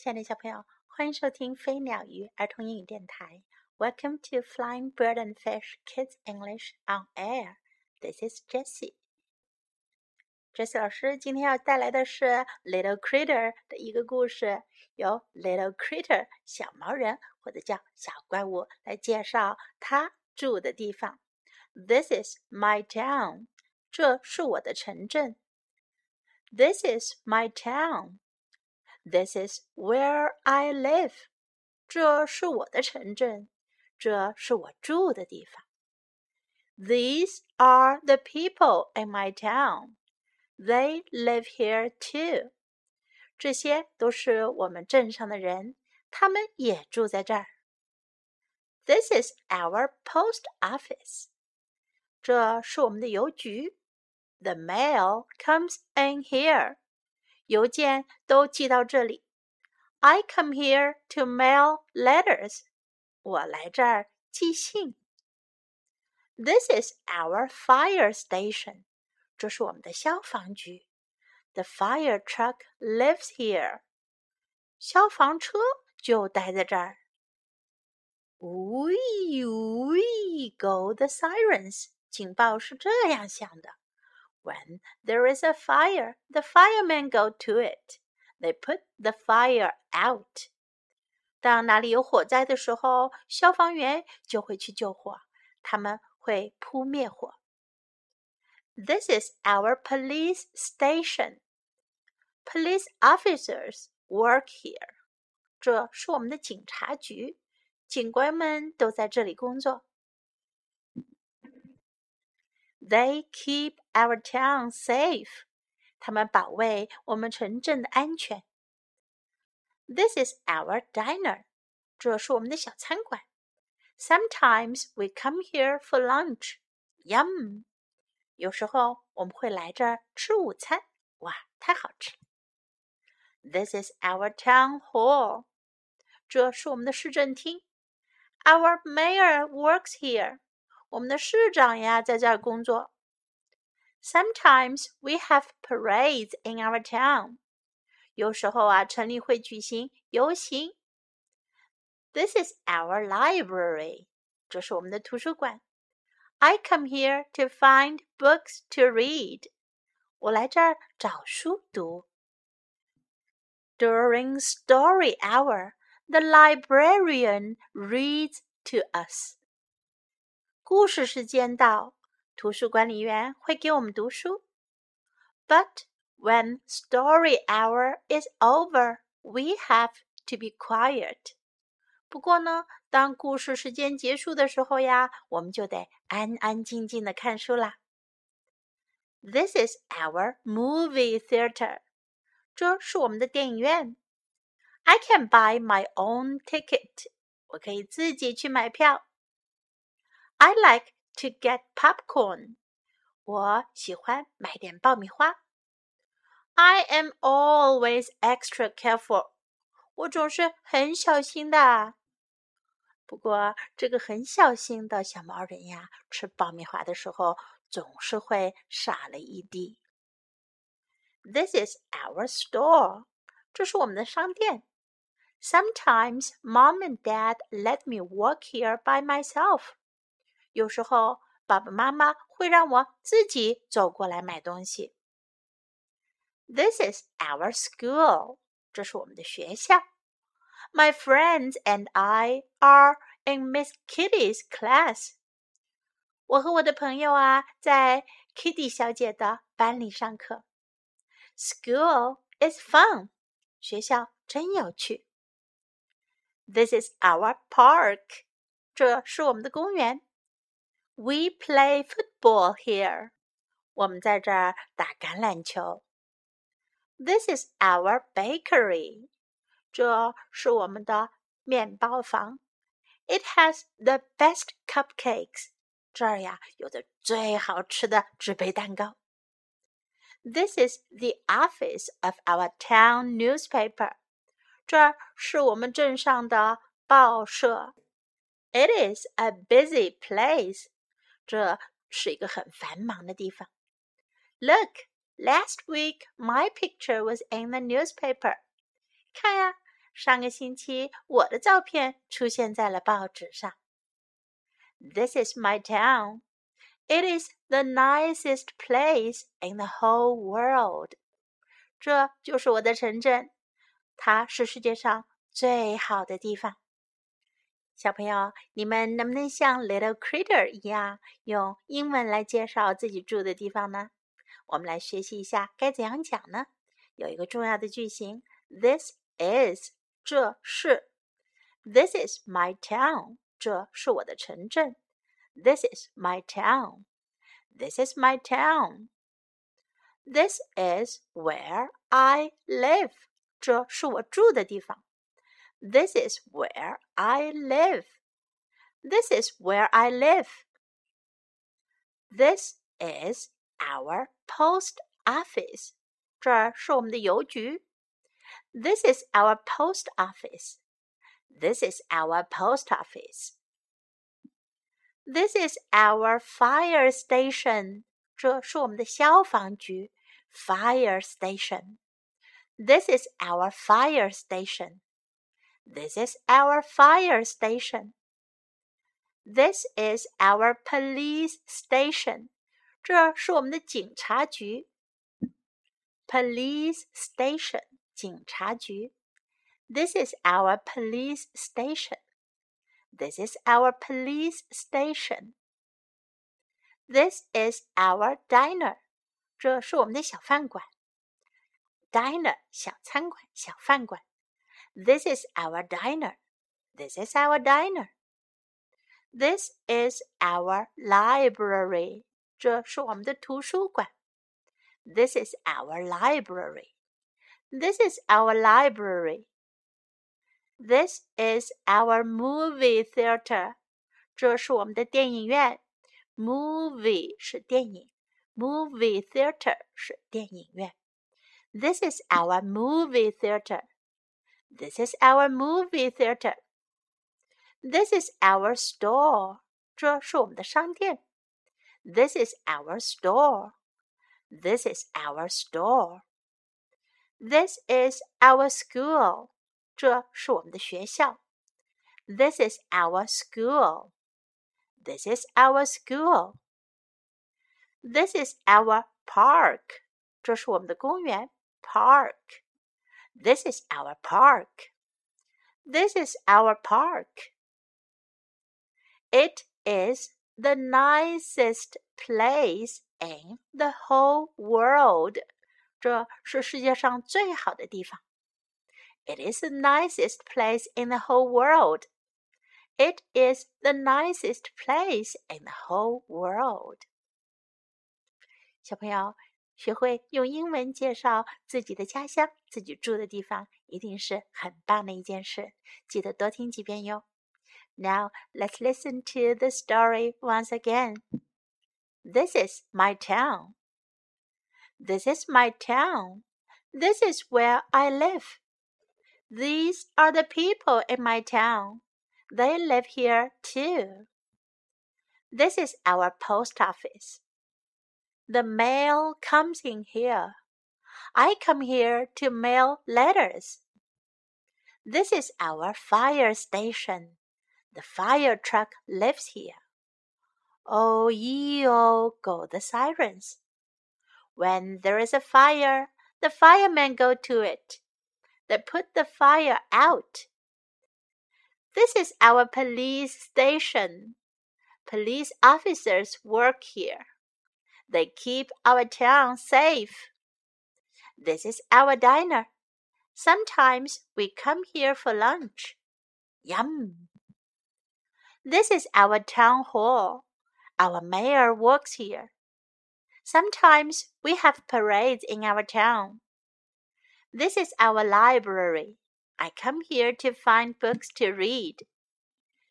亲爱的小朋友，欢迎收听飞鸟鱼儿童英语电台。Welcome to Flying Bird and Fish Kids English on Air. This is Jessie. Jessie 老师今天要带来的是 Little Critter 的一个故事，由 Little Critter 小毛人或者叫小怪物来介绍他住的地方。This is my town. 这是我的城镇。This is my town. This is where I live. 这是我的城镇，这是我住的地方。These are the people in my town. They live here too. 这些都是我们镇上的人，他们也住在这儿。This is our post office. 这是我们的邮局。The mail comes in here. 邮件都寄到这里。I come here to mail letters. 我来这儿寄信。This is our fire station. 这是我们的消防局。The fire truck lives here. 消防车就待在这儿。Wee wee go the sirens. 警报是这样响的。 when there is a fire, the firemen go to it. They put the fire out. 当哪里有火灾的时候，消防员就会去救火，他们会扑灭火。This is our police station. Police officers work here. 这是我们的警察局，警官们都在这里工作。they keep our town safe. 他们保卫我们城镇的安全。This is our diner. 这是我们的小餐馆。Sometimes we come here for lunch. Yum. 有时候我们会来这儿吃午餐。哇，太好吃了。This is our town hall. 这是我们的市政厅。Our mayor works here. 我们的市长呀，在这儿工作。 Sometimes we have parades in our town。有时候啊，城里会举行游行。This is our library。这是我们的图书馆。I come here to find books to read。我来这儿找书读。During story hour, the librarian reads to us. 故事时间到， 图书管理员会给我们读书。But when story hour is over, we have to be quiet. 不过呢，当故事时间结束的时候呀，我们就得安安静静的看书啦。This is our movie theater. 这是我们的电影院。I can buy my own ticket. 我可以自己去买票。I like to get popcorn. 我喜欢买点爆米花。I am always extra careful. 我总是很小心的。不过，这个很小心的小毛人呀，吃爆米花的时候总是会洒了一地。This is our store. 这是我们的商店。Sometimes mom and dad let me walk here by myself. 有时候爸爸妈妈会让我自己走过来买东西。This is our school，这是我们的学校。My friends and I are in Miss Kitty's class。我和我的朋友啊，在 Kitty 小姐的班里上课。School is fun，学校真有趣。This is our park，这是我们的公园。we play football here. 我们在这儿打橄榄球。This is our bakery. 这是我们的面包房。It has the best cupcakes. 这儿呀有着最好吃的纸杯蛋糕。This is the office of our town newspaper. 这儿是我们镇上的报社。It is a busy place. 这是一个很繁忙的地方。Look, last week my picture was in the newspaper. 看呀， 上个星期我的照片出现在了报纸上。This is my town. It is the nicest place in the whole world. 这就是我的城镇，它是世界上最好的地方。 小朋友，你们能不能像 Little Critter 一样，用英文来介绍自己住的地方呢？我们来学习一下该怎样讲呢？有一个重要的句型：This is，这是；This is my town，这是我的城镇；This is my town，This is my town；This is where I live，这是我住的地方。This is where I live. This is where I live. This is our post office. 这儿是我们的邮局。This is our post office. This is our post office. This is our fire station. 这是我们的消防局。Fire station. This is our fire station. This is our fire station. This is our police station. 这是我们的警察局。Police station，警察局。This is our police station. This is our police station. This is our diner. 这是我们的小饭馆。Diner，小餐馆、小饭馆。 this is our diner. This is our diner. This is our library. 这是我们的图书馆。This is our library. This is our library. This is our movie theater. 这是我们的电影院。Movie 是电影，movie theater 是电影院。This is our movie theater. This is our movie theater. This is our store. 这是我们的商店。This is our store. This is our store. This is our school. 这是我们的学校。This is our school. This is our school. This is our park. 这是我们的公园。Park. This is our park. This is our park. It is the nicest place in the whole world. 这是世界上最好的地方。It is the nicest place in the whole world. It is the nicest place in the whole world. 小朋友， 学会用英文介绍自己的家乡、自己住的地方，一定是很棒的一件事。记得多听几遍哟。Now let's listen to the story once again. This is my town. This is my town. This is where I live. These are the people in my town. They live here too. This is our post office. The mail comes in here. I come here to mail letters. This is our fire station. The fire truck lives here. Oh, ye oh, go the sirens. When there is a fire, the firemen go to it. They put the fire out. This is our police station. Police officers work here. They keep our town safe. This is our diner. Sometimes we come here for lunch. Yum! This is our town hall. Our mayor works here. Sometimes we have parades in our town. This is our library. I come here to find books to read.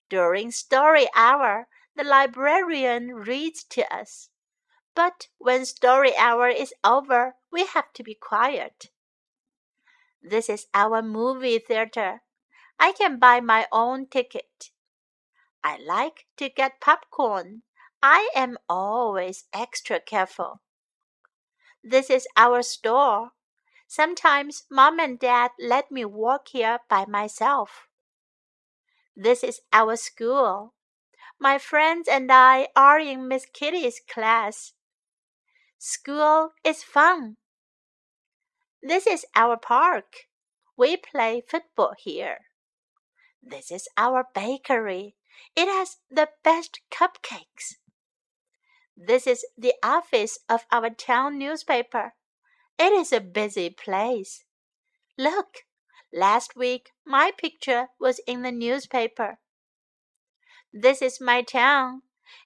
During story hour, the librarian reads to us. But when story hour is over, we have to be quiet. This is our movie theater. I can buy my own ticket. I like to get popcorn. I am always extra careful. This is our store. Sometimes mom and dad let me walk here by myself. This is our school. My friends and I are in Miss Kitty's class. School is fun. This is our park. We play football here. This is our bakery. It has the best cupcakes. This is the office of our town newspaper. It is a busy place. Look, last week my picture was in the newspaper. This is my town.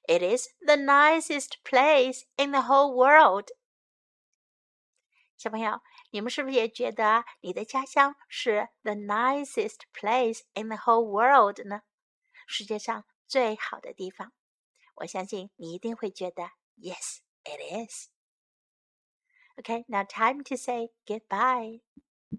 It is the nicest place in the whole world. 小朋友，你们是不是也觉得你的家乡是 the nicest place in the whole world 呢？世界上最好的地方。我相信你一定会觉得 Yes, it is. Okay, now time to say goodbye.